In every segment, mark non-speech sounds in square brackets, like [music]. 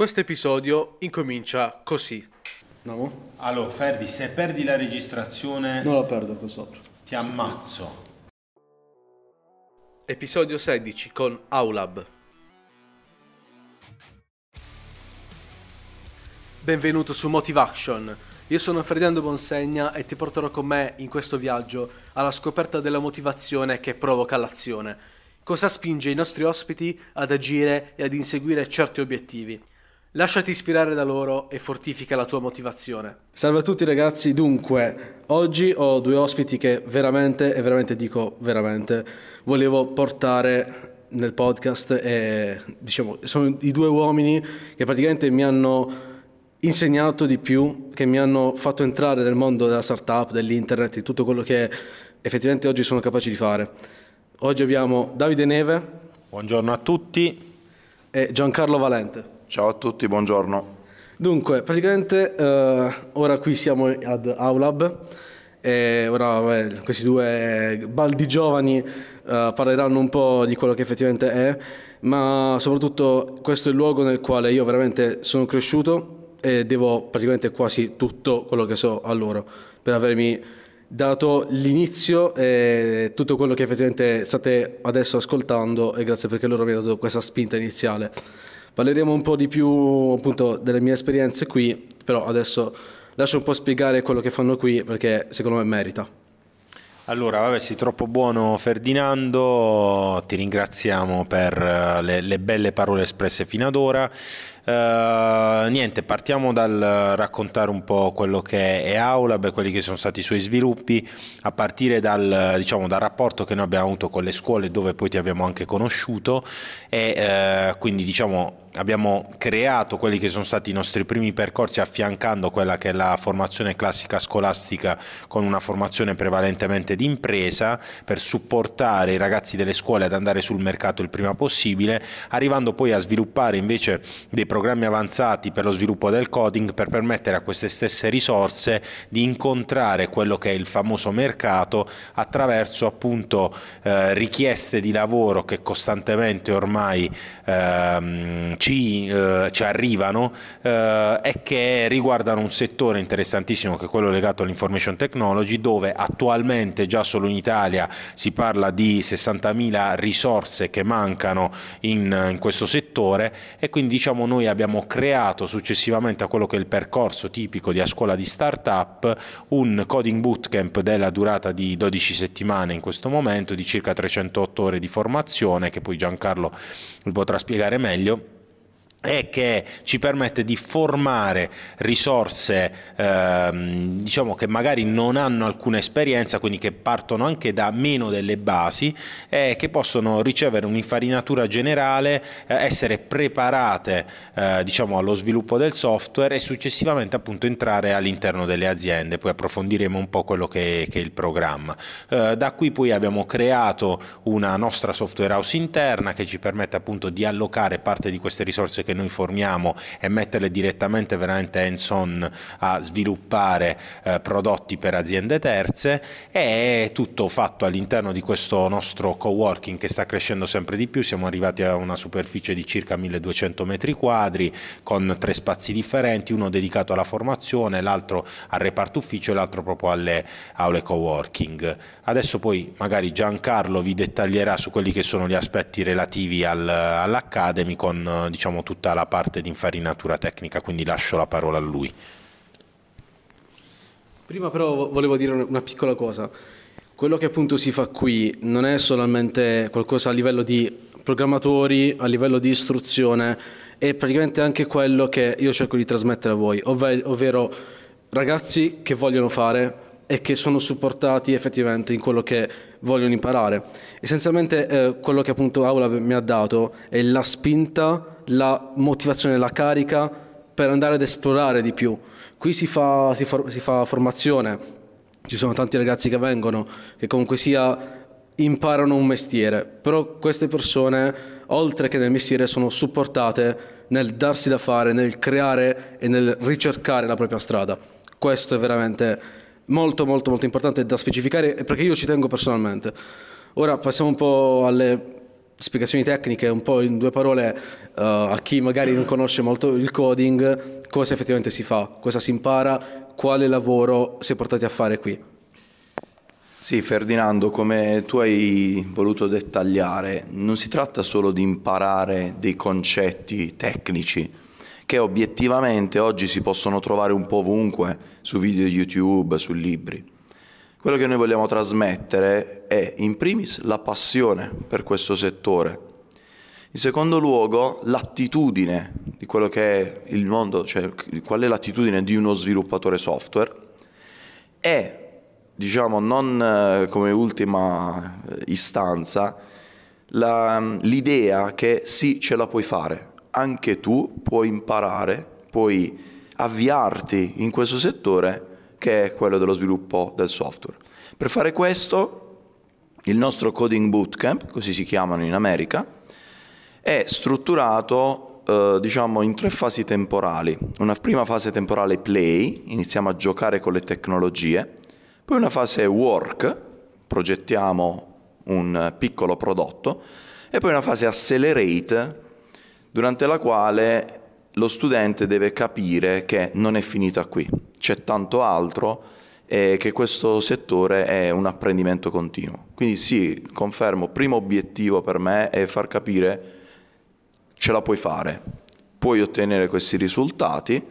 Questo episodio incomincia così. No? Allora, Ferdi, se perdi la registrazione Non la perdo qua sopra. ti ammazzo. Episodio 16 con Aulab. Benvenuto su Motivation. Io sono Ferdinando Bonsegna e ti porterò con me in questo viaggio alla scoperta della motivazione che provoca l'azione. Cosa spinge i nostri ospiti ad agire e ad inseguire certi obiettivi. Lasciati ispirare da loro e fortifica la tua motivazione. Salve a tutti ragazzi, dunque, oggi ho due ospiti che veramente, e veramente dico veramente, volevo portare nel podcast e diciamo, sono i due uomini che praticamente mi hanno insegnato di più, che mi hanno fatto entrare nel mondo della startup, dell'internet, di tutto quello che effettivamente oggi sono capaci di fare. Oggi abbiamo Davide Neve Buongiorno a tutti. e Giancarlo Valente. Ciao a tutti, buongiorno. Dunque, praticamente eh, ora qui siamo ad Aulab e ora vabbè, questi due baldi giovani eh, parleranno un po' di quello che effettivamente è, ma soprattutto questo è il luogo nel quale io veramente sono cresciuto e devo praticamente quasi tutto quello che so a loro per avermi dato l'inizio e tutto quello che effettivamente state adesso ascoltando e grazie perché loro mi hanno dato questa spinta iniziale. Parleremo un po' di più appunto delle mie esperienze qui, però adesso lascio un po' spiegare quello che fanno qui perché secondo me merita. Allora, vabbè, sei troppo buono Ferdinando, ti ringraziamo per eh, le, le belle parole espresse fino ad ora. Eh, niente, partiamo dal raccontare un po' quello che è Aulab e quelli che sono stati i suoi sviluppi, a partire dal, diciamo, dal rapporto che noi abbiamo avuto con le scuole dove poi ti abbiamo anche conosciuto e eh, quindi diciamo abbiamo creato quelli che sono stati i nostri primi percorsi affiancando quella che è la formazione classica scolastica con una formazione prevalentemente di impresa per supportare i ragazzi delle scuole ad andare sul mercato il prima possibile, arrivando poi a sviluppare invece dei programmi avanzati per lo sviluppo del coding per permettere a queste stesse risorse di incontrare quello che è il famoso mercato attraverso appunto eh, richieste di lavoro che costantemente ormai ehm, ci, eh, ci arrivano eh, e che riguardano un settore interessantissimo che è quello legato all'information technology dove attualmente già solo in Italia si parla di 60.000 risorse che mancano in, in questo settore. E quindi diciamo noi abbiamo creato successivamente a quello che è il percorso tipico di a scuola di startup un coding bootcamp della durata di 12 settimane in questo momento di circa 308 ore di formazione che poi Giancarlo vi potrà spiegare meglio e che ci permette di formare risorse ehm, diciamo che magari non hanno alcuna esperienza quindi che partono anche da meno delle basi e che possono ricevere un'infarinatura generale eh, essere preparate eh, diciamo allo sviluppo del software e successivamente appunto entrare all'interno delle aziende. Poi approfondiremo un po' quello che, che è il programma. Eh, da qui poi abbiamo creato una nostra software house interna che ci permette appunto di allocare parte di queste risorse che che noi formiamo e metterle direttamente veramente hands on a sviluppare eh, prodotti per aziende terze e è tutto fatto all'interno di questo nostro coworking che sta crescendo sempre di più, siamo arrivati a una superficie di circa 1200 metri quadri con tre spazi differenti, uno dedicato alla formazione, l'altro al reparto ufficio e l'altro proprio alle aule coworking. Adesso poi magari Giancarlo vi dettaglierà su quelli che sono gli aspetti relativi al, all'Academy con diciamo tutto tutta la parte di infarinatura tecnica, quindi lascio la parola a lui. Prima però volevo dire una piccola cosa. Quello che appunto si fa qui non è solamente qualcosa a livello di programmatori, a livello di istruzione, è praticamente anche quello che io cerco di trasmettere a voi, ovvero ragazzi che vogliono fare e che sono supportati effettivamente in quello che vogliono imparare. Essenzialmente eh, quello che appunto Aula mi ha dato è la spinta, la motivazione, la carica per andare ad esplorare di più. Qui si fa, si for- si fa formazione, ci sono tanti ragazzi che vengono, che comunque sia imparano un mestiere, però queste persone, oltre che nel mestiere, sono supportate nel darsi da fare, nel creare e nel ricercare la propria strada. Questo è veramente molto molto molto importante da specificare perché io ci tengo personalmente. Ora passiamo un po' alle spiegazioni tecniche, un po' in due parole uh, a chi magari non conosce molto il coding, cosa effettivamente si fa, cosa si impara, quale lavoro si è portati a fare qui. Sì, Ferdinando, come tu hai voluto dettagliare, non si tratta solo di imparare dei concetti tecnici che obiettivamente oggi si possono trovare un po' ovunque, su video YouTube, su libri. Quello che noi vogliamo trasmettere è in primis la passione per questo settore, in secondo luogo l'attitudine di quello che è il mondo, cioè qual è l'attitudine di uno sviluppatore software. E diciamo non eh, come ultima eh, istanza la, l'idea che sì ce la puoi fare, anche tu puoi imparare, puoi avviarti in questo settore che è quello dello sviluppo del software. Per fare questo, il nostro Coding Bootcamp, così si chiamano in America, è strutturato eh, diciamo in tre fasi temporali. Una prima fase temporale play, iniziamo a giocare con le tecnologie, poi una fase work, progettiamo un piccolo prodotto, e poi una fase accelerate, durante la quale lo studente deve capire che non è finita qui, c'è tanto altro e che questo settore è un apprendimento continuo. Quindi sì, confermo, primo obiettivo per me è far capire ce la puoi fare, puoi ottenere questi risultati,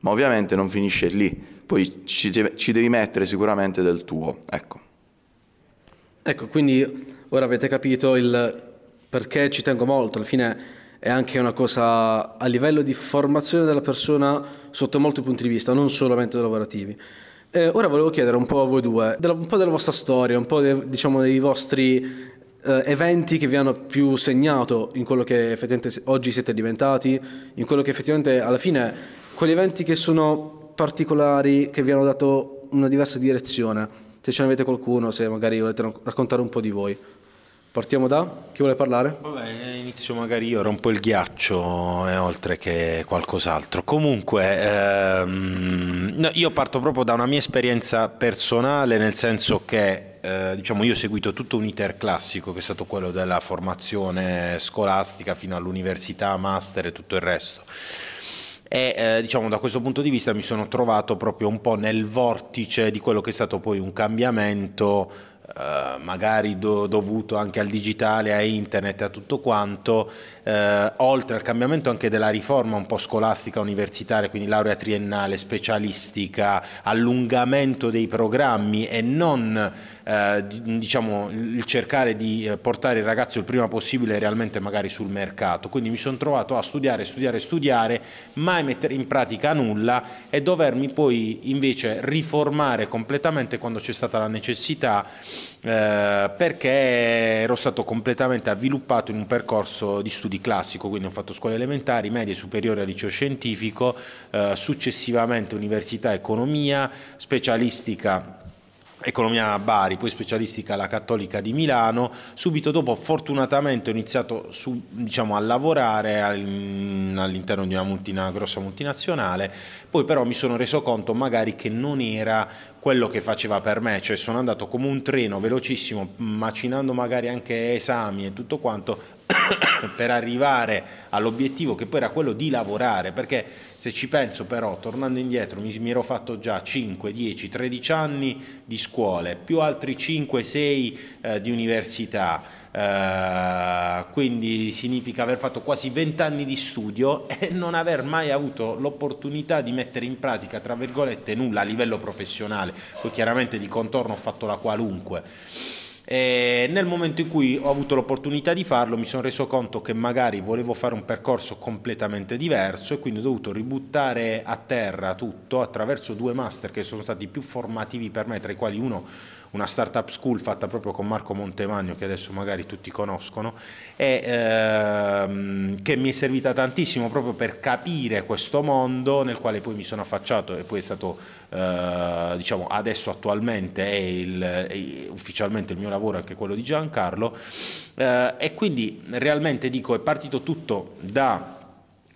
ma ovviamente non finisce lì, poi ci, ci devi mettere sicuramente del tuo. Ecco. ecco, quindi ora avete capito il perché ci tengo molto, alla fine è anche una cosa a livello di formazione della persona sotto molti punti di vista, non solamente lavorativi. Eh, ora volevo chiedere un po' a voi due, un po' della vostra storia, un po' de, diciamo, dei vostri eh, eventi che vi hanno più segnato in quello che effettivamente oggi siete diventati, in quello che effettivamente alla fine, quegli eventi che sono particolari, che vi hanno dato una diversa direzione. Se ce ne avete qualcuno, se magari volete raccontare un po' di voi. Partiamo da chi vuole parlare? Vabbè, inizio magari io rompo il ghiaccio eh, oltre che qualcos'altro. Comunque, ehm, no, io parto proprio da una mia esperienza personale, nel senso che eh, diciamo, io ho seguito tutto un iter classico che è stato quello della formazione scolastica fino all'università, master e tutto il resto e eh, diciamo da questo punto di vista mi sono trovato proprio un po' nel vortice di quello che è stato poi un cambiamento Uh, magari do, dovuto anche al digitale, a internet, a tutto quanto, uh, oltre al cambiamento anche della riforma un po' scolastica universitaria, quindi laurea triennale, specialistica, allungamento dei programmi e non uh, diciamo, il cercare di portare il ragazzo il prima possibile realmente magari sul mercato. Quindi mi sono trovato a studiare, studiare, studiare, mai mettere in pratica nulla e dovermi poi invece riformare completamente quando c'è stata la necessità eh, perché ero stato completamente avviluppato in un percorso di studi classico, quindi ho fatto scuole elementari, medie, superiori al liceo scientifico, eh, successivamente università economia, specialistica economia a Bari, poi specialistica alla Cattolica di Milano. Subito dopo, fortunatamente, ho iniziato su, diciamo, a lavorare all'interno di una, multina, grossa multinazionale. Poi, però, mi sono reso conto magari che non era quello che faceva per me, cioè sono andato come un treno velocissimo, macinando magari anche esami e tutto quanto per arrivare all'obiettivo che poi era quello di lavorare, perché se ci penso però, tornando indietro, mi, mi ero fatto già 5, 10, 13 anni di scuole, più altri 5, 6 eh, di università, Uh, quindi significa aver fatto quasi 20 anni di studio [laughs] e non aver mai avuto l'opportunità di mettere in pratica, tra virgolette, nulla a livello professionale. Poi chiaramente di contorno ho fatto la qualunque. E nel momento in cui ho avuto l'opportunità di farlo mi sono reso conto che magari volevo fare un percorso completamente diverso e quindi ho dovuto ributtare a terra tutto attraverso due master che sono stati più formativi per me, tra i quali uno una startup school fatta proprio con Marco Montemagno che adesso magari tutti conoscono e ehm, che mi è servita tantissimo proprio per capire questo mondo nel quale poi mi sono affacciato e poi è stato eh, diciamo adesso attualmente è, il, è, ufficialmente il mio lavoro anche quello di Giancarlo. Eh, e quindi realmente dico è partito tutto da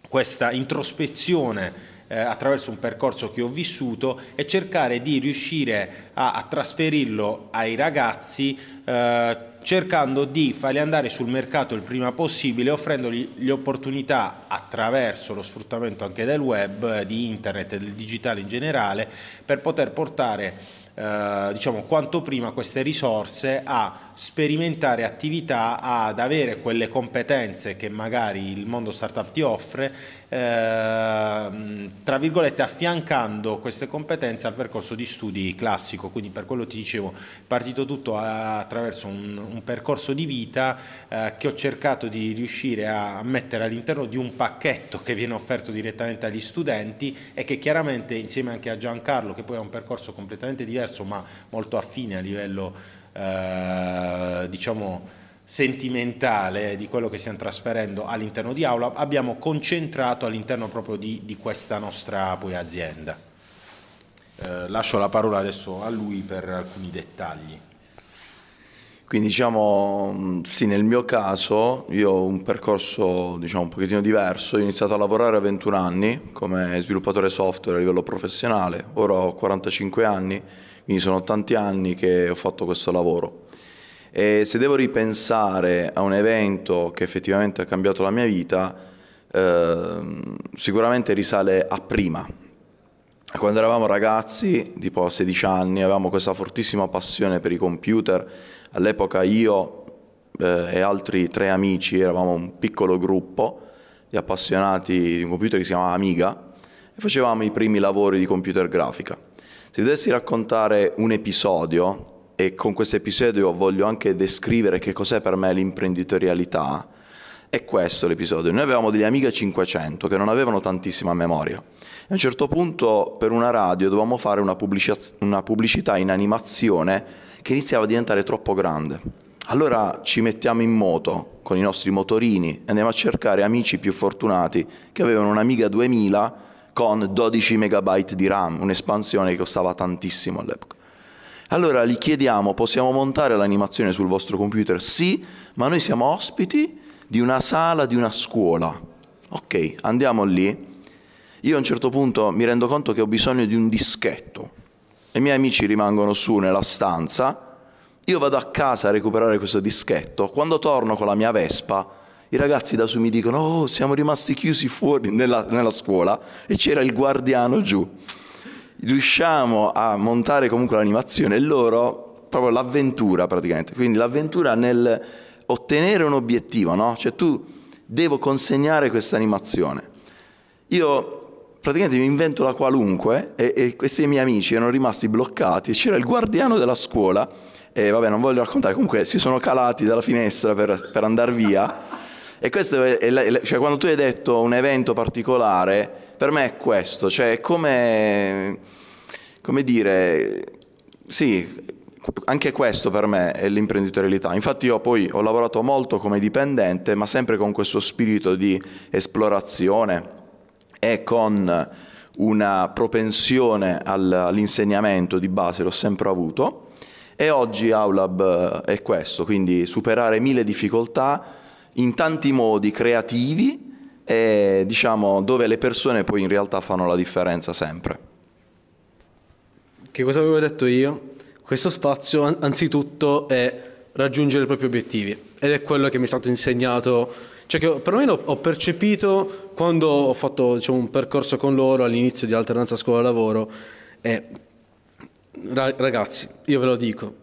questa introspezione eh, attraverso un percorso che ho vissuto e cercare di riuscire a, a trasferirlo ai ragazzi eh, cercando di farli andare sul mercato il prima possibile, offrendogli le opportunità attraverso lo sfruttamento anche del web, di internet e del digitale in generale, per poter portare eh, diciamo, quanto prima queste risorse a sperimentare attività, ad avere quelle competenze che magari il mondo startup ti offre, eh, tra virgolette affiancando queste competenze al percorso di studi classico. Quindi per quello ti dicevo, partito tutto attraverso un, un percorso di vita eh, che ho cercato di riuscire a mettere all'interno di un pacchetto che viene offerto direttamente agli studenti e che chiaramente insieme anche a Giancarlo, che poi ha un percorso completamente diverso ma molto affine a livello eh, diciamo, sentimentale di quello che stiamo trasferendo all'interno di Aula, abbiamo concentrato all'interno proprio di, di questa nostra poi azienda. Eh, lascio la parola adesso a lui per alcuni dettagli. Quindi diciamo, sì, nel mio caso io ho un percorso diciamo, un pochettino diverso, ho iniziato a lavorare a 21 anni come sviluppatore software a livello professionale, ora ho 45 anni quindi sono tanti anni che ho fatto questo lavoro. E se devo ripensare a un evento che effettivamente ha cambiato la mia vita, eh, sicuramente risale a prima. Quando eravamo ragazzi, tipo a 16 anni, avevamo questa fortissima passione per i computer. All'epoca io eh, e altri tre amici eravamo un piccolo gruppo di appassionati di un computer che si chiamava Amiga e facevamo i primi lavori di computer grafica. Se dovessi raccontare un episodio, e con questo episodio voglio anche descrivere che cos'è per me l'imprenditorialità, è questo l'episodio. Noi avevamo degli Amiga 500 che non avevano tantissima memoria. A un certo punto per una radio dovevamo fare una, pubblici- una pubblicità in animazione che iniziava a diventare troppo grande. Allora ci mettiamo in moto con i nostri motorini e andiamo a cercare amici più fortunati che avevano un'Amiga 2000 con 12 MB di RAM, un'espansione che costava tantissimo all'epoca. Allora gli chiediamo, possiamo montare l'animazione sul vostro computer? Sì, ma noi siamo ospiti di una sala di una scuola. Ok, andiamo lì. Io a un certo punto mi rendo conto che ho bisogno di un dischetto. I miei amici rimangono su nella stanza. Io vado a casa a recuperare questo dischetto. Quando torno con la mia Vespa, i ragazzi da su mi dicono, oh, siamo rimasti chiusi fuori nella, nella scuola e c'era il guardiano giù. Riusciamo a montare comunque l'animazione e loro, proprio l'avventura praticamente, quindi l'avventura nel ottenere un obiettivo, no? Cioè tu devo consegnare questa animazione. Io praticamente mi invento la qualunque e, e, questi miei amici erano rimasti bloccati, c'era il guardiano della scuola e vabbè non voglio raccontare, comunque si sono calati dalla finestra per, per andare via e questo è, è, cioè, quando tu hai detto un evento particolare, per me è questo, cioè è come, come dire, sì, anche questo per me è l'imprenditorialità. Infatti io poi ho lavorato molto come dipendente, ma sempre con questo spirito di esplorazione e con una propensione all'insegnamento di base, l'ho sempre avuto. E oggi Aulab è questo, quindi superare mille difficoltà, in tanti modi creativi e diciamo dove le persone poi in realtà fanno la differenza sempre. Che cosa avevo detto io? Questo spazio anzitutto è raggiungere i propri obiettivi ed è quello che mi è stato insegnato, cioè che perlomeno ho percepito quando ho fatto diciamo, un percorso con loro all'inizio di alternanza scuola-lavoro e ragazzi, io ve lo dico,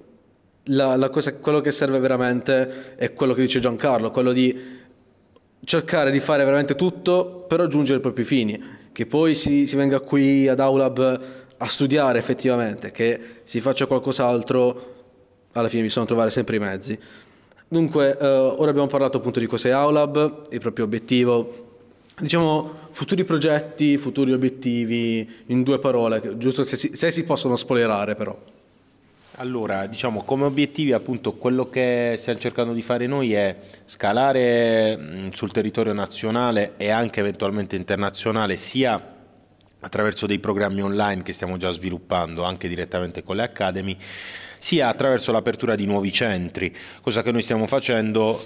la, la cosa, quello che serve veramente è quello che dice Giancarlo, quello di cercare di fare veramente tutto per raggiungere i propri fini. Che poi si, si venga qui ad Aulab a studiare effettivamente, che si faccia qualcos'altro, alla fine bisogna trovare sempre i mezzi. Dunque, eh, ora abbiamo parlato appunto di cos'è Aulab, il proprio obiettivo, diciamo futuri progetti, futuri obiettivi, in due parole, giusto se si, se si possono spoilerare però. Allora, diciamo, come obiettivi appunto quello che stiamo cercando di fare noi è scalare sul territorio nazionale e anche eventualmente internazionale sia attraverso dei programmi online che stiamo già sviluppando anche direttamente con le Academy, sia attraverso l'apertura di nuovi centri, cosa che noi stiamo facendo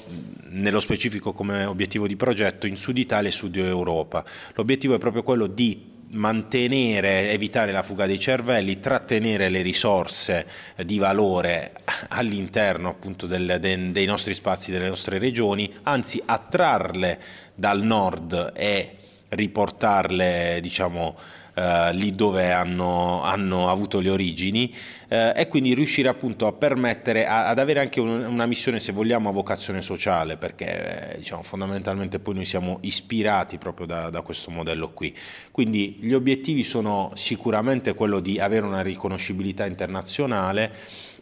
nello specifico come obiettivo di progetto in Sud Italia e Sud Europa. L'obiettivo è proprio quello di mantenere, evitare la fuga dei cervelli, trattenere le risorse di valore all'interno appunto del, de, dei nostri spazi, delle nostre regioni, anzi attrarle dal nord e riportarle diciamo eh, lì dove hanno, hanno, avuto le origini eh, e quindi riuscire appunto a permettere a, ad avere anche un, una missione se vogliamo a vocazione sociale perché eh, diciamo fondamentalmente poi noi siamo ispirati proprio da, da questo modello qui. Quindi gli obiettivi sono sicuramente quello di avere una riconoscibilità internazionale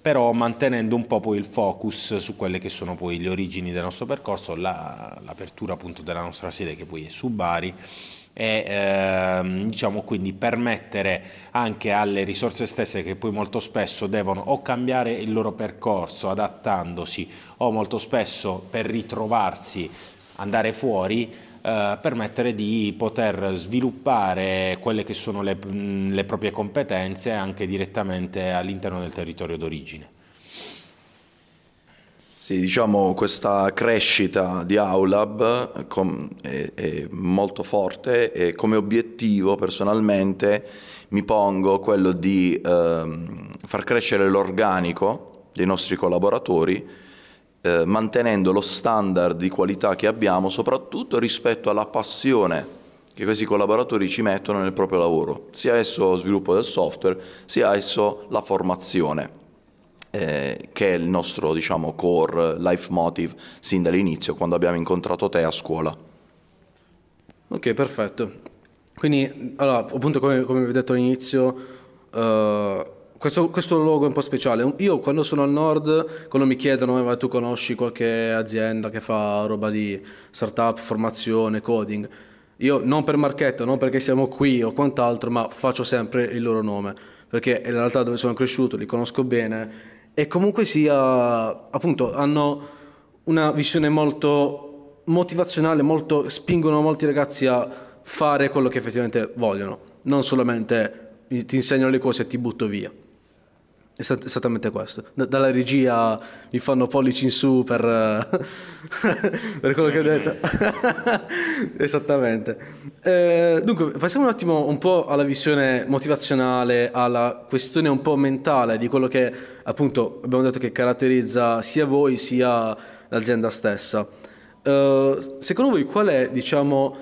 però mantenendo un po' poi il focus su quelle che sono poi le origini del nostro percorso, la, l'apertura appunto della nostra sede che poi è su Bari e ehm, diciamo quindi permettere anche alle risorse stesse che poi molto spesso devono o cambiare il loro percorso adattandosi o molto spesso per ritrovarsi andare fuori eh, permettere di poter sviluppare quelle che sono le, le proprie competenze anche direttamente all'interno del territorio d'origine. Sì, diciamo questa crescita di Aulab è, è, molto forte e come obiettivo personalmente mi pongo quello di eh, far crescere l'organico dei nostri collaboratori eh, mantenendo lo standard di qualità che abbiamo soprattutto rispetto alla passione che questi collaboratori ci mettono nel proprio lavoro, sia esso sviluppo del software, sia esso la formazione eh, che è il nostro diciamo, core life motive sin dall'inizio, quando abbiamo incontrato te a scuola. Ok, perfetto. Quindi, allora, appunto come, come vi ho detto all'inizio, uh, questo, questo logo è un po' speciale. Io quando sono al nord, quando mi chiedono, ma tu conosci qualche azienda che fa roba di startup, formazione, coding, io non per marchetto, non perché siamo qui o quant'altro, ma faccio sempre il loro nome, perché in realtà dove sono cresciuto li conosco bene e comunque sia, appunto, hanno una visione molto motivazionale, molto, spingono molti ragazzi a fare quello che effettivamente vogliono, non solamente ti insegno le cose e ti butto via. Esattamente questo. D- dalla regia mi fanno pollici in su per, [laughs] per quello che ho detto. [laughs] Esattamente. Eh, dunque, passiamo un attimo un po' alla visione motivazionale, alla questione un po' mentale di quello che appunto abbiamo detto che caratterizza sia voi sia l'azienda stessa. Eh, secondo voi qual è, diciamo,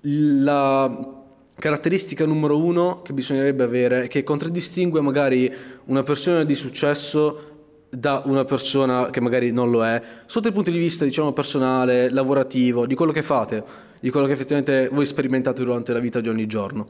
la caratteristica numero uno che bisognerebbe avere, che contraddistingue magari una persona di successo da una persona che magari non lo è, sotto il punto di vista diciamo personale, lavorativo, di quello che fate, di quello che effettivamente voi sperimentate durante la vita di ogni giorno?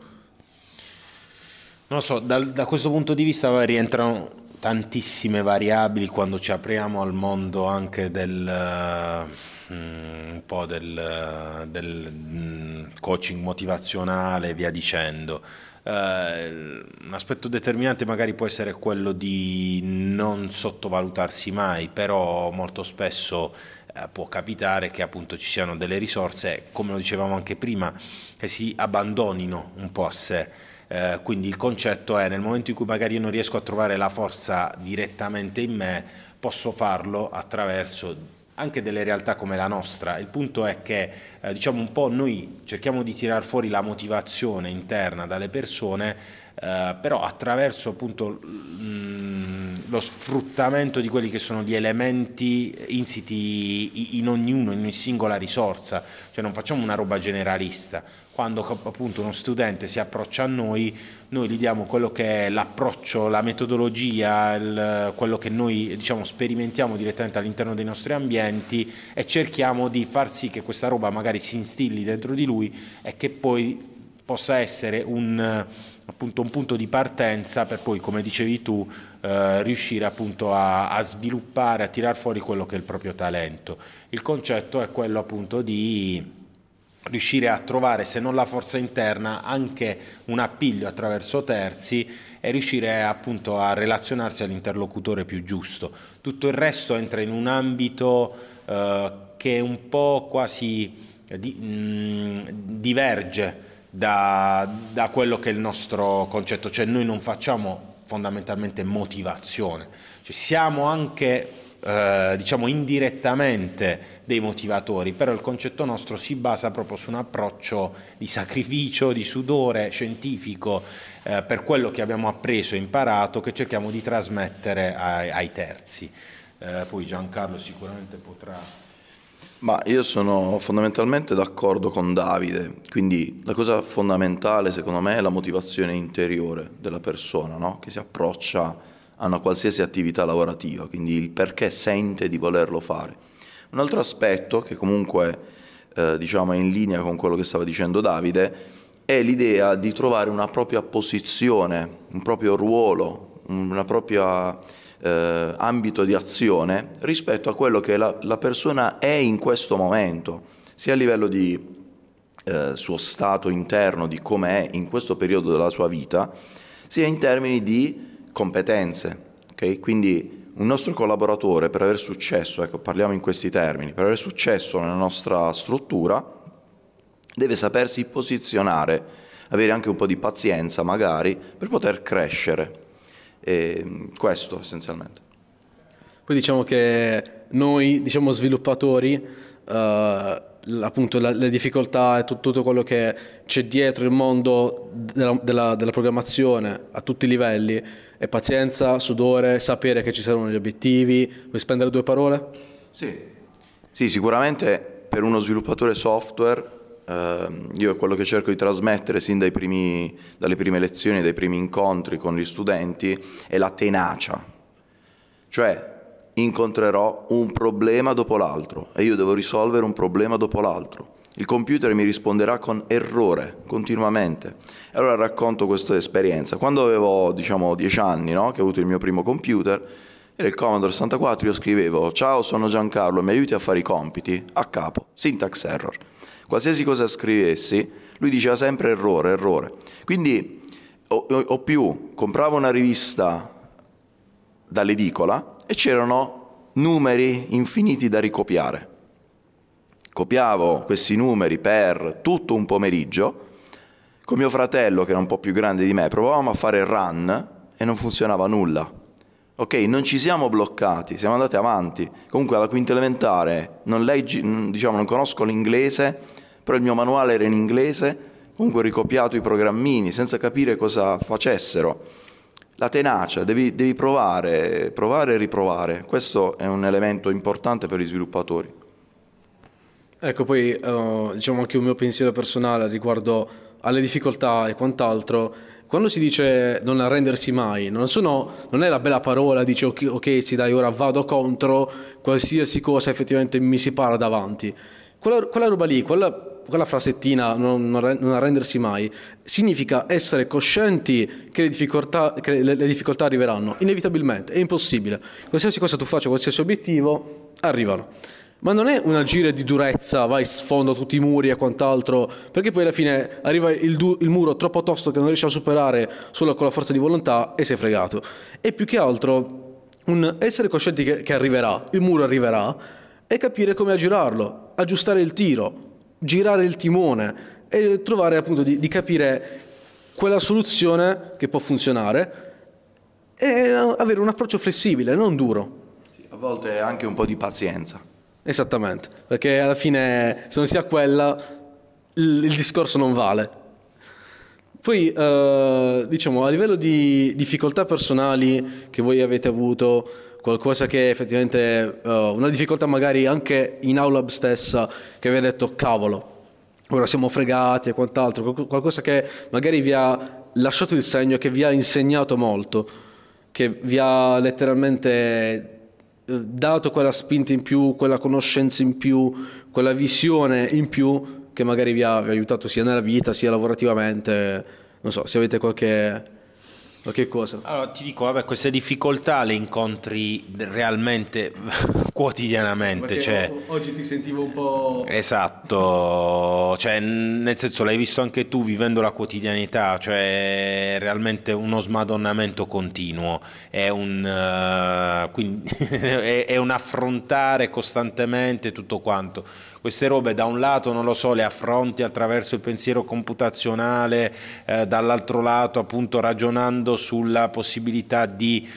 Non lo so, da, da questo punto di vista rientrano tantissime variabili quando ci apriamo al mondo anche del Mm, un po' del, del mm, coaching motivazionale e via dicendo. Uh, un aspetto determinante magari può essere quello di non sottovalutarsi mai, però molto spesso uh, può capitare che appunto ci siano delle risorse, come lo dicevamo anche prima, che si abbandonino un po' a sé. Uh, quindi il concetto è nel momento in cui magari io non riesco a trovare la forza direttamente in me, posso farlo attraverso anche delle realtà come la nostra. Il punto è che eh, diciamo un po' noi cerchiamo di tirar fuori la motivazione interna dalle persone, eh, però attraverso appunto mh, mm, lo sfruttamento di quelli che sono gli elementi insiti in ognuno, in ogni singola risorsa, cioè non facciamo una roba generalista, quando appunto uno studente si approccia a noi, noi gli diamo quello che è l'approccio, la metodologia, il, quello che noi diciamo, sperimentiamo direttamente all'interno dei nostri ambienti e cerchiamo di far sì che questa roba magari si instilli dentro di lui e che poi possa essere un, appunto, un punto di partenza per poi, come dicevi tu, eh, riuscire appunto a, a, sviluppare, a tirar fuori quello che è il proprio talento. Il concetto è quello appunto di riuscire a trovare, se non la forza interna, anche un appiglio attraverso terzi e riuscire appunto a relazionarsi all'interlocutore più giusto. Tutto il resto entra in un ambito eh, che un po' quasi di, mh, mm, diverge da, da quello che è il nostro concetto, cioè noi non facciamo fondamentalmente motivazione, cioè siamo anche eh, diciamo indirettamente dei motivatori, però il concetto nostro si basa proprio su un approccio di sacrificio, di sudore scientifico eh, per quello che abbiamo appreso e imparato che cerchiamo di trasmettere ai, ai terzi. Eh, poi Giancarlo sicuramente potrà ma io sono fondamentalmente d'accordo con Davide, quindi la cosa fondamentale secondo me è la motivazione interiore della persona, no? che si approccia a una qualsiasi attività lavorativa, quindi il perché sente di volerlo fare. Un altro aspetto che comunque eh, diciamo è in linea con quello che stava dicendo Davide è l'idea di trovare una propria posizione, un proprio ruolo, una propria eh, ambito di azione rispetto a quello che la, la, persona è in questo momento, sia a livello di eh, suo stato interno, di come è in questo periodo della sua vita, sia in termini di competenze. Okay? Quindi un nostro collaboratore per avere successo, ecco, parliamo in questi termini, per avere successo nella nostra struttura deve sapersi posizionare, avere anche un po' di pazienza magari per poter crescere. E questo essenzialmente. Poi diciamo che noi, diciamo sviluppatori, eh, appunto la, le difficoltà e tutto, tutto, quello che c'è dietro il mondo della, della, della, programmazione a tutti i livelli è pazienza, sudore, sapere che ci saranno gli obiettivi. Vuoi spendere due parole? Sì, sì sicuramente per uno sviluppatore software Uh, io quello che cerco di trasmettere sin primi, dalle prime lezioni, dai primi incontri con gli studenti è la tenacia, cioè incontrerò un problema dopo l'altro e io devo risolvere un problema dopo l'altro. Il computer mi risponderà con errore continuamente. Allora racconto questa esperienza. Quando avevo, diciamo, dieci anni, no? che ho avuto il mio primo computer, era il Commodore 64, io scrivevo «Ciao, sono Giancarlo, mi aiuti a fare i compiti?» A capo, syntax error. Qualsiasi cosa scrivessi, lui diceva sempre errore, errore. Quindi, o, o più, compravo una rivista dall'edicola e c'erano numeri infiniti da ricopiare. Copiavo questi numeri per tutto un pomeriggio. Con mio fratello, che era un po' più grande di me, provavamo a fare run e non funzionava nulla. Ok, non ci siamo bloccati, siamo andati avanti. Comunque alla quinta elementare non, leggi, diciamo, non conosco l'inglese, però il mio manuale era in inglese, comunque ho ricopiato i programmini senza capire cosa facessero. La tenacia, devi, devi provare, provare e riprovare. Questo è un elemento importante per gli sviluppatori. Ecco, poi uh, diciamo anche un mio pensiero personale riguardo alle difficoltà e quant'altro quando si dice non arrendersi mai, non, sono, non è la bella parola, dice ok, ok, sì dai, ora vado contro qualsiasi cosa effettivamente mi si para davanti. Quella, quella roba lì, quella, quella frasettina, non, non, arrendersi mai, significa essere coscienti che, le difficoltà, che le, le difficoltà arriveranno, inevitabilmente, è impossibile. Qualsiasi cosa tu faccia, qualsiasi obiettivo, arrivano. Ma non è un agire di durezza, vai sfondo tutti i muri e quant'altro, perché poi alla fine arriva il, du- il, muro troppo tosto che non riesci a superare solo con la forza di volontà e sei fregato. E più che altro un essere coscienti che, che arriverà, il muro arriverà, e capire come aggirarlo, aggiustare il tiro, girare il timone e trovare appunto di, di capire quella soluzione che può funzionare e avere un approccio flessibile, non duro. a volte anche un po' di pazienza. Esattamente, perché alla fine se non si ha quella il, il discorso non vale. Poi, eh, diciamo, a livello di difficoltà personali che voi avete avuto, qualcosa che effettivamente, uh, una difficoltà magari anche in aula stessa, che vi ha detto cavolo, ora siamo fregati e quant'altro, qualcosa che magari vi ha lasciato il segno, che vi ha insegnato molto, che vi ha letteralmente eh, dato quella spinta in più, quella conoscenza in più, quella visione in più che magari vi ha, vi ha aiutato sia nella vita sia lavorativamente. Non so, se avete qualche ma che cosa? Allora, ti dico, vabbè, queste difficoltà le incontri realmente [laughs] quotidianamente. Cioè... Oggi ti sentivo un po'... Esatto, cioè, nel senso l'hai visto anche tu vivendo la quotidianità, cioè realmente uno smadonnamento continuo, è un, uh, quindi, [laughs] è, è un affrontare costantemente tutto quanto queste robe da un lato non lo so le affronti attraverso il pensiero computazionale, eh, dall'altro lato appunto ragionando sulla possibilità di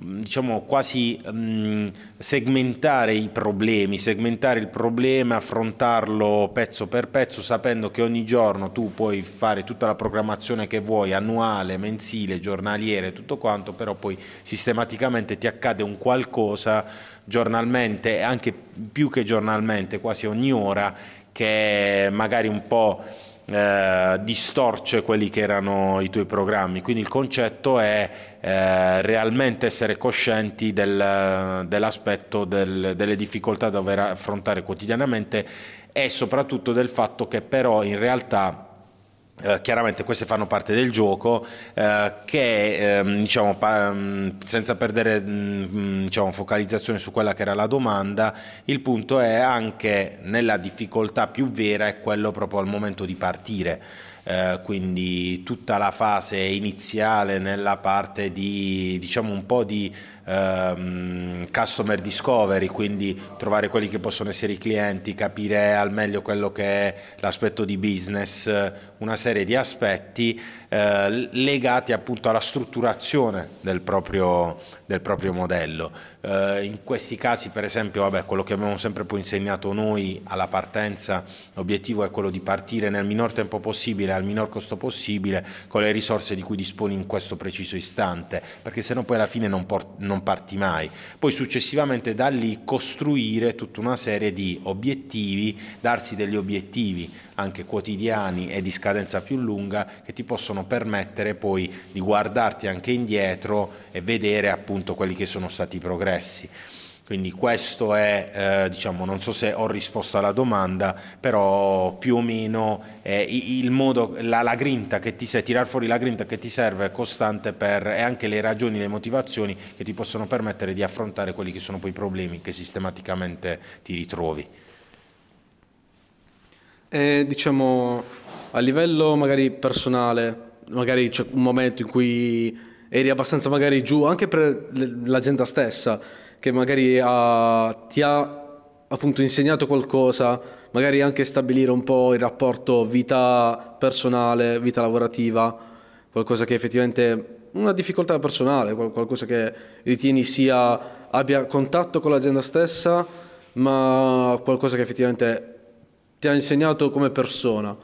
diciamo quasi um, segmentare i problemi, segmentare il problema, affrontarlo pezzo per pezzo, sapendo che ogni giorno tu puoi fare tutta la programmazione che vuoi, annuale, mensile, giornaliere, tutto quanto, però poi sistematicamente ti accade un qualcosa giornalmente, anche più che giornalmente, quasi ogni ora, che magari un po' eh, distorce quelli che erano i tuoi programmi. Quindi il concetto è eh, realmente essere coscienti del, dell'aspetto del, delle difficoltà da dover affrontare quotidianamente e soprattutto del fatto che però in realtà Uh, chiaramente queste fanno parte del gioco uh, che uh, diciamo, pa- mm, senza perdere mm, diciamo, focalizzazione su quella che era la domanda il punto è anche nella difficoltà più vera è quello proprio al momento di partire. Eh, quindi tutta la fase iniziale nella parte di diciamo un po' di ehm, customer discovery, quindi trovare quelli che possono essere i clienti, capire al meglio quello che è l'aspetto di business, una serie di aspetti eh, legati appunto alla strutturazione del proprio, del proprio modello. Eh, in questi casi per esempio vabbè, quello che abbiamo sempre poi insegnato noi alla partenza, l'obiettivo è quello di partire nel minor tempo possibile, al minor costo possibile, con le risorse di cui disponi in questo preciso istante, perché se no poi alla fine non, port- non parti mai. Poi successivamente da lì costruire tutta una serie di obiettivi, darsi degli obiettivi anche quotidiani e di scadenza più lunga che ti possono permettere poi di guardarti anche indietro e vedere appunto quelli che sono stati i progressi. Quindi questo è, eh, diciamo, non so se ho risposto alla domanda, però più o meno è il modo, la, la grinta che ti serve, tirar fuori la grinta che ti serve costante per, e anche le ragioni, le motivazioni che ti possono permettere di affrontare quelli che sono poi i problemi che sistematicamente ti ritrovi. E, diciamo, a livello magari personale, magari c'è un momento in cui eri abbastanza magari giù, anche per l'azienda stessa, che magari ha, ti ha appunto insegnato qualcosa, magari anche stabilire un po' il rapporto vita personale, vita lavorativa, qualcosa che effettivamente una difficoltà personale, qualcosa che ritieni sia abbia contatto con l'azienda stessa, ma qualcosa che effettivamente ti ha insegnato come persona.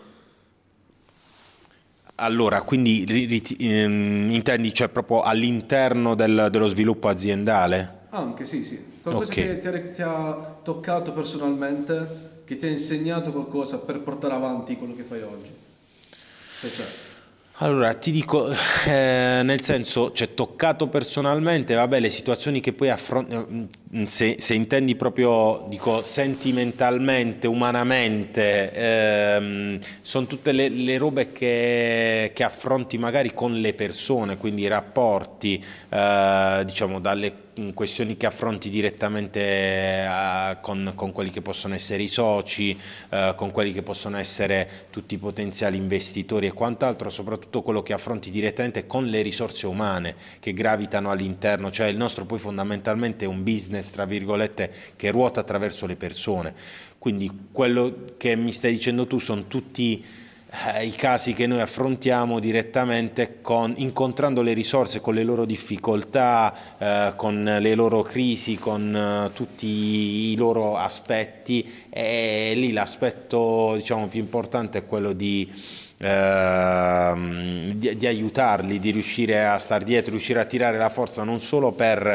Allora, quindi riti, ehm, intendi cioè proprio all'interno del, dello sviluppo aziendale? Anche sì, sì. Qualcosa okay. che ti ha, ti ha, toccato personalmente, che ti ha insegnato qualcosa per portare avanti quello che fai oggi. Se c'è. Allora, ti dico, eh, nel senso, cioè, toccato personalmente, vabbè, le situazioni che poi affronti, mm, se, se, intendi proprio, dico, sentimentalmente, umanamente, ehm, sono tutte le, le robe che, che, affronti magari con le persone, quindi i rapporti, eh, diciamo, dalle questioni che affronti direttamente eh, con, con, quelli che possono essere i soci, eh, con quelli che possono essere tutti i potenziali investitori e quant'altro, soprattutto quello che affronti direttamente con le risorse umane che gravitano all'interno, cioè il nostro poi fondamentalmente è un business, tra virgolette, che ruota attraverso le persone. Quindi quello che mi stai dicendo tu sono tutti eh, i casi che noi affrontiamo direttamente con, incontrando le risorse con le loro difficoltà, eh, con le loro crisi, con eh, tutti i loro aspetti. E lì l'aspetto diciamo, più importante è quello di, ehm, di, di aiutarli, di riuscire a star dietro, riuscire a tirare la forza non solo per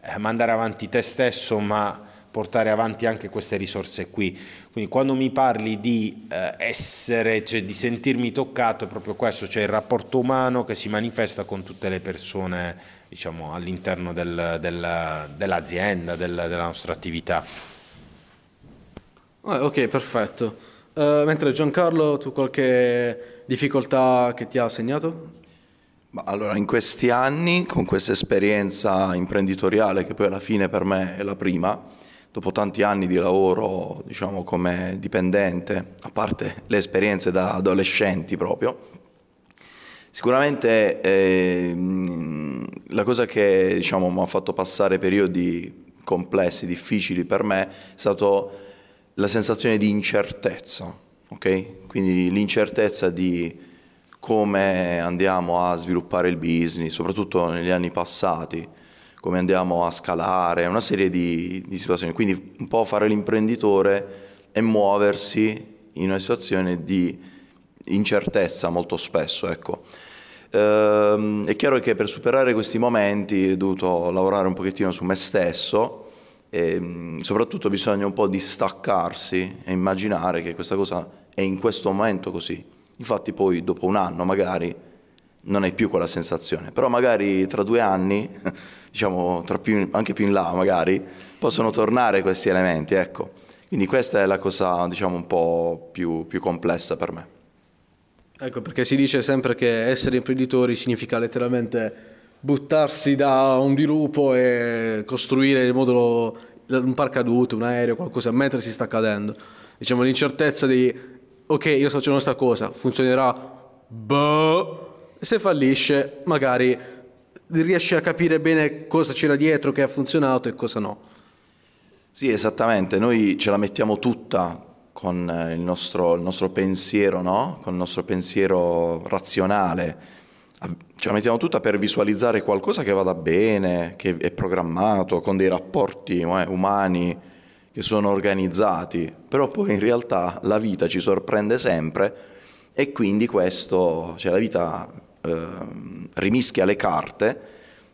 eh, mandare avanti te stesso ma portare avanti anche queste risorse qui. Quindi quando mi parli di eh, essere, cioè di sentirmi toccato, è proprio questo, cioè il rapporto umano che si manifesta con tutte le persone diciamo, all'interno del, del, dell'azienda, del, della nostra attività. Ah, ok, perfetto. Uh, mentre Giancarlo, tu qualche difficoltà che ti ha segnato? allora, in questi anni, con questa esperienza imprenditoriale, che poi alla fine per me è la prima, dopo tanti anni di lavoro diciamo, come dipendente, a parte le esperienze da adolescenti proprio, sicuramente eh, la cosa che diciamo, mi ha fatto passare periodi complessi, difficili per me, è stata la sensazione di incertezza, okay? quindi l'incertezza di come andiamo a sviluppare il business, soprattutto negli anni passati come andiamo a scalare, una serie di, di situazioni. Quindi un po' fare l'imprenditore e muoversi in una situazione di incertezza molto spesso. Ecco. Ehm, è chiaro che per superare questi momenti ho dovuto lavorare un pochettino su me stesso e mm, soprattutto bisogna un po' distaccarsi e immaginare che questa cosa è in questo momento così. Infatti poi dopo un anno magari non hai più quella sensazione, però magari tra due anni, [laughs] diciamo più, anche più in là magari, possono tornare questi elementi, ecco. Quindi questa è la cosa diciamo un po' più, più complessa per me. Ecco perché si dice sempre che essere imprenditori significa letteralmente buttarsi da un dirupo e costruire il modulo, un paracadute, un aereo, qualcosa mentre si sta cadendo. Diciamo l'incertezza di ok, io sto facendo questa cosa, funzionerà? Boh. Se fallisce, magari riesci a capire bene cosa c'era dietro che ha funzionato e cosa no. Sì, esattamente, noi ce la mettiamo tutta con il nostro, il nostro pensiero, no? con il nostro pensiero razionale ce la mettiamo tutta per visualizzare qualcosa che vada bene, che è programmato, con dei rapporti eh, umani che sono organizzati, però poi in realtà la vita ci sorprende sempre e quindi questo, cioè la vita eh, rimischia le carte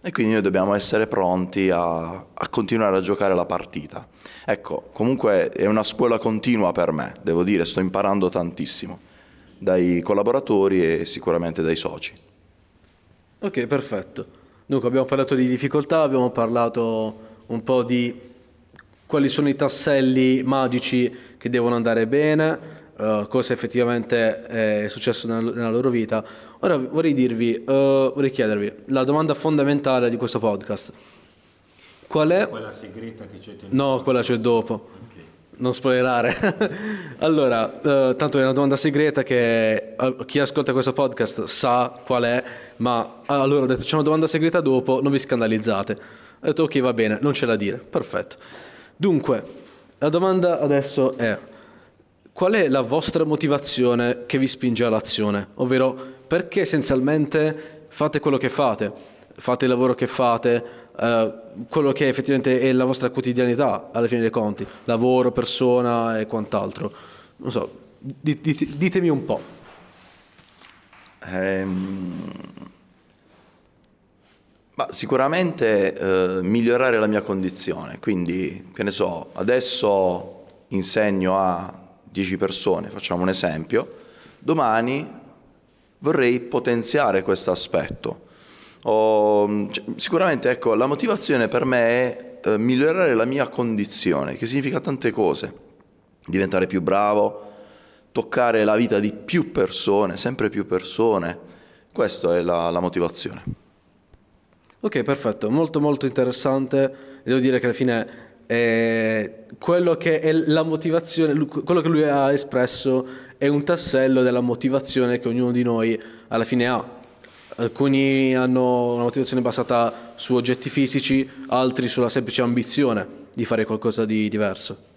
e quindi noi dobbiamo essere pronti a, a, continuare a giocare la partita. Ecco, comunque è una scuola continua per me, devo dire, sto imparando tantissimo dai collaboratori e sicuramente dai soci. Ok, perfetto. Dunque abbiamo parlato di difficoltà, abbiamo parlato un po' di quali sono i tasselli magici che devono andare bene, uh, cosa effettivamente è successo nella, nella loro vita. Ora vorrei dirvi, uh, vorrei chiedervi la domanda fondamentale di questo podcast. Qual è... Quella segreta che c'è No, quella c'è dopo non spoilerare. [laughs] allora, uh, tanto è una domanda segreta che uh, chi ascolta questo podcast sa qual è, ma allora ho detto c'è una domanda segreta dopo, non vi scandalizzate. Ho detto ok, va bene, non c'è da dire. Perfetto. Dunque, la domanda adesso è qual è la vostra motivazione che vi spinge all'azione? Ovvero perché essenzialmente fate quello che fate? Fate il lavoro che fate? Uh, quello che effettivamente è la vostra quotidianità alla fine dei conti, lavoro, persona e quant'altro. Non so, ditemi un po'. Ehm, ma sicuramente eh, migliorare la mia condizione, quindi che ne so, adesso insegno a 10 persone, facciamo un esempio, domani vorrei potenziare questo aspetto o, cioè, sicuramente ecco, la motivazione per me è eh, migliorare la mia condizione, che significa tante cose. Diventare più bravo, toccare la vita di più persone, sempre più persone. Questa è la, la motivazione. Ok, perfetto, molto molto interessante. Devo dire che alla fine eh, quello che è la motivazione, quello che lui ha espresso è un tassello della motivazione che ognuno di noi alla fine ha Alcuni hanno una motivazione basata su oggetti fisici, altri sulla semplice ambizione di fare qualcosa di diverso.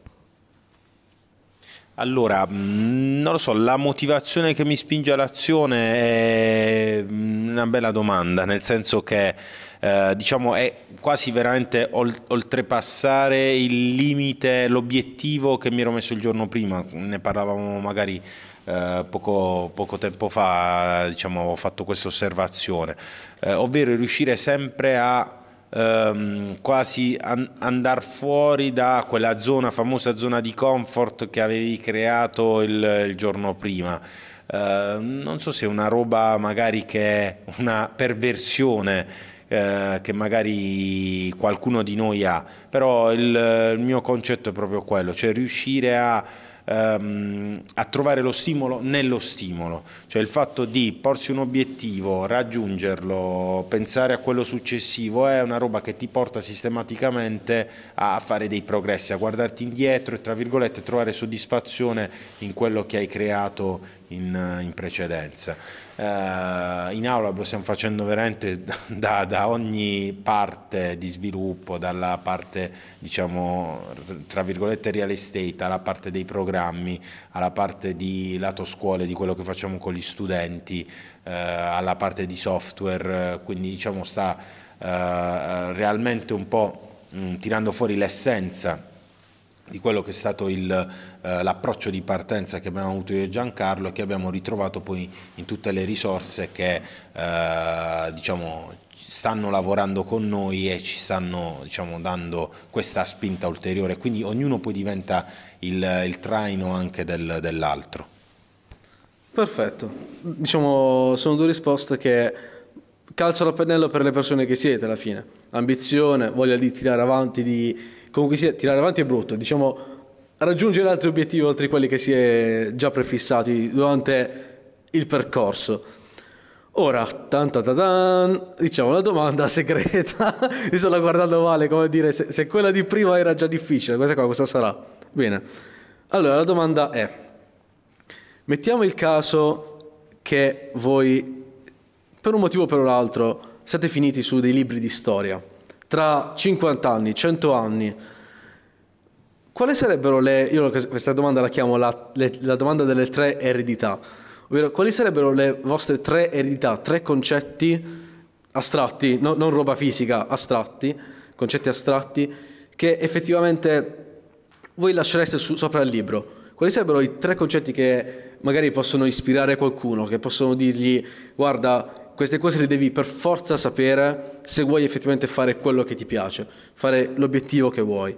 Allora, mm, non lo so, la motivazione che mi spinge all'azione è mm, una bella domanda, nel senso che eh, diciamo è quasi veramente oltrepassare il limite, l'obiettivo che mi ero messo il giorno prima, ne parlavamo magari eh, poco, poco, tempo fa diciamo, ho fatto questa osservazione, eh, ovvero riuscire sempre a ehm, quasi an- andare fuori da quella zona, famosa zona di comfort che avevi creato il, il giorno prima. Eh, non so se è una roba magari che è una perversione eh, che magari qualcuno di noi ha, però il, il mio concetto è proprio quello, cioè riuscire a ehm, a trovare lo stimolo nello stimolo, cioè il fatto di porsi un obiettivo, raggiungerlo, pensare a quello successivo è una roba che ti porta sistematicamente a fare dei progressi, a guardarti indietro e tra virgolette trovare soddisfazione in quello che hai creato in, in precedenza. Uh, in aula lo stiamo facendo veramente [laughs] da, da, ogni parte di sviluppo, dalla parte diciamo tra virgolette real estate, alla parte dei programmi, alla parte di lato scuole, di quello che facciamo con gli studenti, uh, alla parte di software, quindi diciamo sta uh, realmente un po' mh, tirando fuori l'essenza di quello che è stato eh, l'approccio di partenza che abbiamo avuto io e Giancarlo e che abbiamo ritrovato poi in tutte le risorse che eh, diciamo, stanno lavorando con noi e ci stanno diciamo, dando questa spinta ulteriore, quindi ognuno poi diventa il, il traino anche del, dell'altro. Perfetto, diciamo sono due risposte che calzano a pennello per le persone che siete alla fine, ambizione, voglia di tirare avanti, di comunque sia, tirare avanti è brutto, diciamo raggiungere altri obiettivi oltre quelli che si è già prefissati durante il percorso. Ora, tan tan tan, diciamo la domanda [laughs] segreta, mi sto guardando male, come dire, se, se, quella di prima era già difficile, questa qua cosa sarà? Bene, allora la domanda è, mettiamo il caso che voi, per un motivo o per l'altro, siete finiti su dei libri di storia, tra 50 anni, 100 anni, quali sarebbero le, io questa domanda la chiamo la, le, la domanda delle tre eredità, ovvero quali sarebbero le vostre tre eredità, tre concetti astratti, no, non roba fisica, astratti, concetti astratti, che effettivamente voi lascereste su, sopra il libro? Quali sarebbero i tre concetti che magari possono ispirare qualcuno, che possono dirgli guarda queste cose le devi per forza sapere se vuoi effettivamente fare quello che ti piace, fare l'obiettivo che vuoi.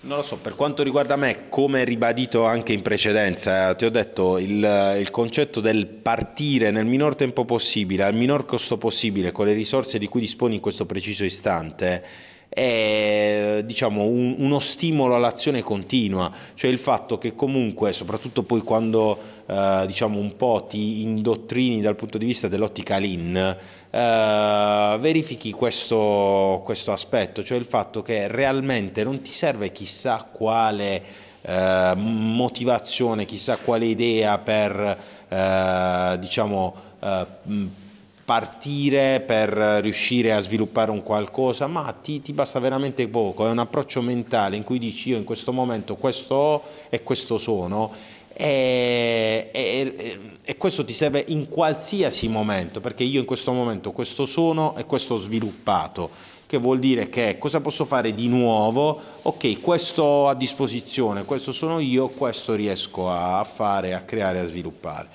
Non lo so, per quanto riguarda me, come ribadito anche in precedenza, ti ho detto il, il, concetto del partire nel minor tempo possibile, al minor costo possibile, con le risorse di cui disponi in questo preciso istante, è diciamo, un, uno stimolo all'azione continua, cioè il fatto che comunque, soprattutto poi quando eh, diciamo un po' ti indottrini dal punto di vista dell'ottica lean, eh, verifichi questo, questo aspetto, cioè il fatto che realmente non ti serve chissà quale eh, motivazione, chissà quale idea per eh, diciamo eh, partire per riuscire a sviluppare un qualcosa, ma ti, ti, basta veramente poco, è un approccio mentale in cui dici io in questo momento questo ho e questo sono e, e, e, questo ti serve in qualsiasi momento, perché io in questo momento questo sono e questo ho sviluppato, che vuol dire che cosa posso fare di nuovo? Ok, questo ho a disposizione, questo sono io, questo riesco a fare, a creare, a sviluppare.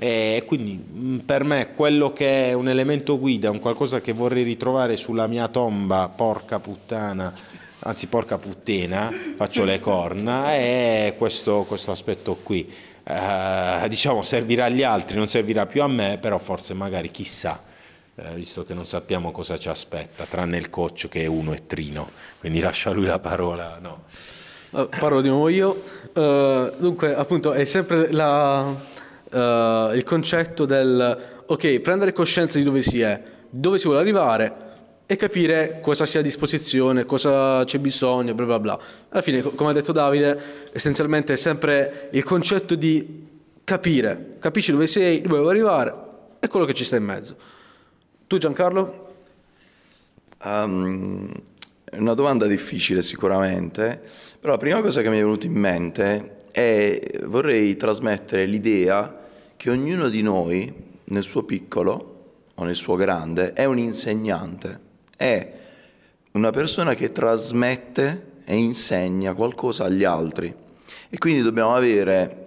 E quindi mm, per me quello che è un elemento guida, un qualcosa che vorrei ritrovare sulla mia tomba, porca puttana, anzi porca puttana, faccio le corna, è questo, questo aspetto qui. Eh, diciamo servirà agli altri, non servirà più a me, però forse magari chissà. Eh, visto che non sappiamo cosa ci aspetta, tranne il coach che è uno e trino, quindi lascia lui la parola. No. Uh, parlo di nuovo io. Uh, dunque, appunto, è sempre la, uh, il concetto del ok, prendere coscienza di dove si è, dove si vuole arrivare e capire cosa sia a disposizione, cosa c'è bisogno, bla bla bla. Alla fine, come ha detto Davide, essenzialmente è sempre il concetto di capire, capisci dove sei, dove vuoi arrivare e quello che ci sta in mezzo. Tu Giancarlo? Um, è una domanda difficile sicuramente, però la prima cosa che mi è venuta in mente è vorrei trasmettere l'idea che ognuno di noi, nel suo piccolo o nel suo grande, è un insegnante, è una persona che trasmette e insegna qualcosa agli altri. E quindi dobbiamo avere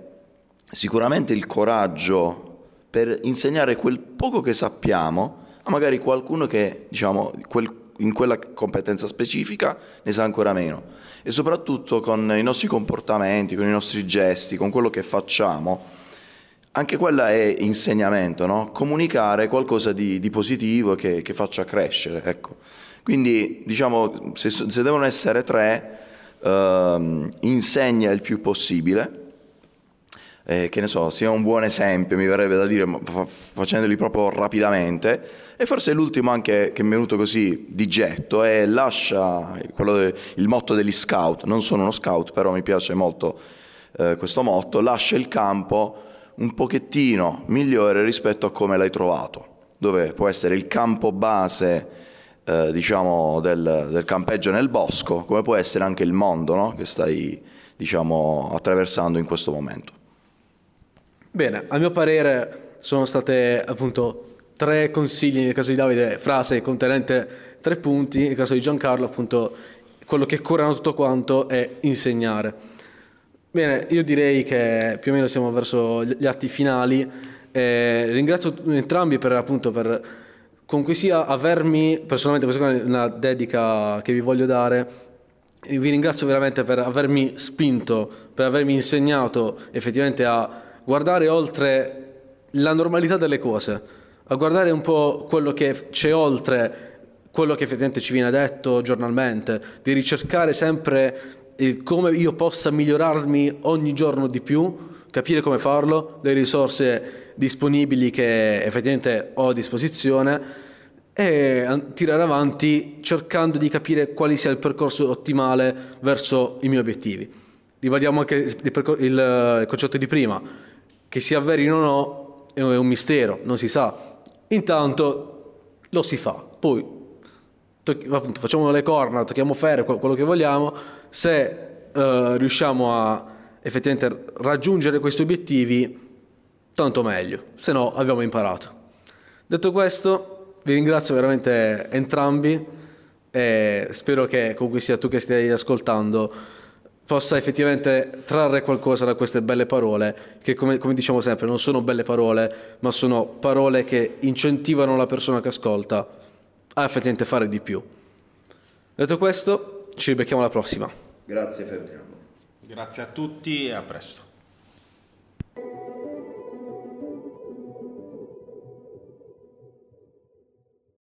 sicuramente il coraggio per insegnare quel poco che sappiamo a magari qualcuno che, diciamo, quel in quella competenza specifica ne sa ancora meno e soprattutto con i nostri comportamenti, con i nostri gesti, con quello che facciamo, anche quella è insegnamento, no? comunicare qualcosa di, di positivo che, che, faccia crescere. Ecco. Quindi diciamo, se, se devono essere tre, eh, insegna il più possibile, eh, che ne so, sia un buon esempio, mi verrebbe da dire, facendoli proprio rapidamente. E forse l'ultimo anche che mi è venuto così di getto è lascia, de, il motto degli scout, non sono uno scout, però mi piace molto eh, questo motto, lascia il campo un pochettino migliore rispetto a come l'hai trovato, dove può essere il campo base eh, diciamo del, del, campeggio nel bosco, come può essere anche il mondo no? che stai diciamo, attraversando in questo momento. Bene, a mio parere sono state appunto tre consigli nel caso di Davide, frase contenente tre punti, nel caso di Giancarlo appunto quello che curano tutto quanto è insegnare. Bene, io direi che più o meno siamo verso gli atti finali. Eh, ringrazio entrambi per appunto per comunque sia avermi personalmente questa è una dedica che vi voglio dare vi ringrazio veramente per avermi spinto per avermi insegnato effettivamente a guardare oltre la normalità delle cose a guardare un po' quello che c'è oltre quello che effettivamente ci viene detto giornalmente di ricercare sempre come io possa migliorarmi ogni giorno di più capire come farlo, le risorse disponibili che effettivamente ho a disposizione e tirare avanti cercando di capire quale sia il percorso ottimale verso i miei obiettivi. Ribadiamo anche il, percor- il concetto di prima, che si avverino o no è un mistero, non si sa. Intanto lo si fa, poi appunto, facciamo le corna, tocchiamo ferro, quello che vogliamo, se uh, riusciamo a effettivamente raggiungere questi obiettivi, tanto meglio, se no abbiamo imparato. Detto questo, vi ringrazio veramente entrambi e spero che comunque sia tu che stai ascoltando possa effettivamente trarre qualcosa da queste belle parole, che come, come, diciamo sempre non sono belle parole, ma sono parole che incentivano la persona che ascolta a effettivamente fare di più. Detto questo, ci becchiamo alla prossima. Grazie Ferdinando. Grazie a tutti e a presto.